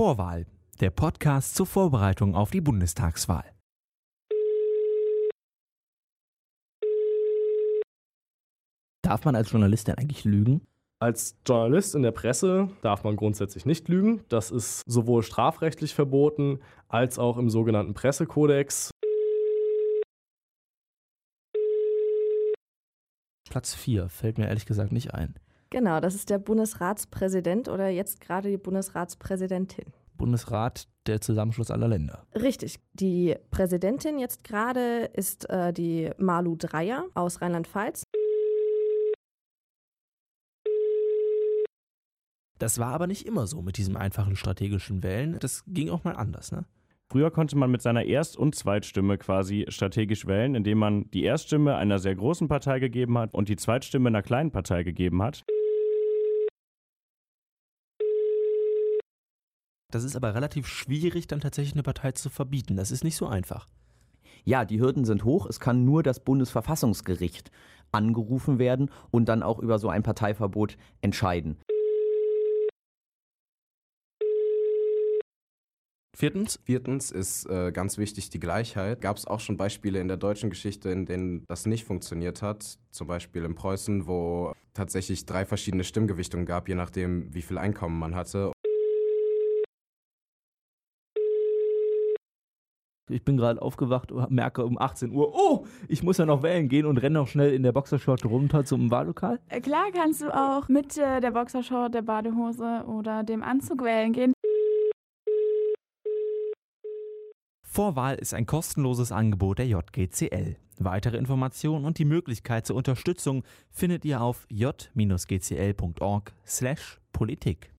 Vorwahl, der Podcast zur Vorbereitung auf die Bundestagswahl. Darf man als Journalist denn eigentlich lügen? Als Journalist in der Presse darf man grundsätzlich nicht lügen. Das ist sowohl strafrechtlich verboten als auch im sogenannten Pressekodex. Platz 4 fällt mir ehrlich gesagt nicht ein. Genau, das ist der Bundesratspräsident oder jetzt gerade die Bundesratspräsidentin. Bundesrat, der Zusammenschluss aller Länder. Richtig. Die Präsidentin jetzt gerade ist äh, die Malu Dreyer aus Rheinland-Pfalz. Das war aber nicht immer so mit diesem einfachen strategischen Wählen. Das ging auch mal anders, ne? Früher konnte man mit seiner Erst- und Zweitstimme quasi strategisch wählen, indem man die Erststimme einer sehr großen Partei gegeben hat und die Zweitstimme einer kleinen Partei gegeben hat. Das ist aber relativ schwierig, dann tatsächlich eine Partei zu verbieten. Das ist nicht so einfach. Ja, die Hürden sind hoch. Es kann nur das Bundesverfassungsgericht angerufen werden und dann auch über so ein Parteiverbot entscheiden. Viertens? Viertens ist äh, ganz wichtig die Gleichheit. Gab es auch schon Beispiele in der deutschen Geschichte, in denen das nicht funktioniert hat. Zum Beispiel in Preußen, wo tatsächlich drei verschiedene Stimmgewichtungen gab, je nachdem, wie viel Einkommen man hatte. Ich bin gerade aufgewacht und merke um 18 Uhr, oh, ich muss ja noch wählen gehen und renne noch schnell in der Boxershort runter zum Wahllokal. Äh, Klar kannst du auch mit äh, der Boxershort, der Badehose oder dem Anzug wählen gehen. Vorwahl ist ein kostenloses Angebot der JGCL. Weitere Informationen und die Möglichkeit zur Unterstützung findet ihr auf j-gcl.org/politik.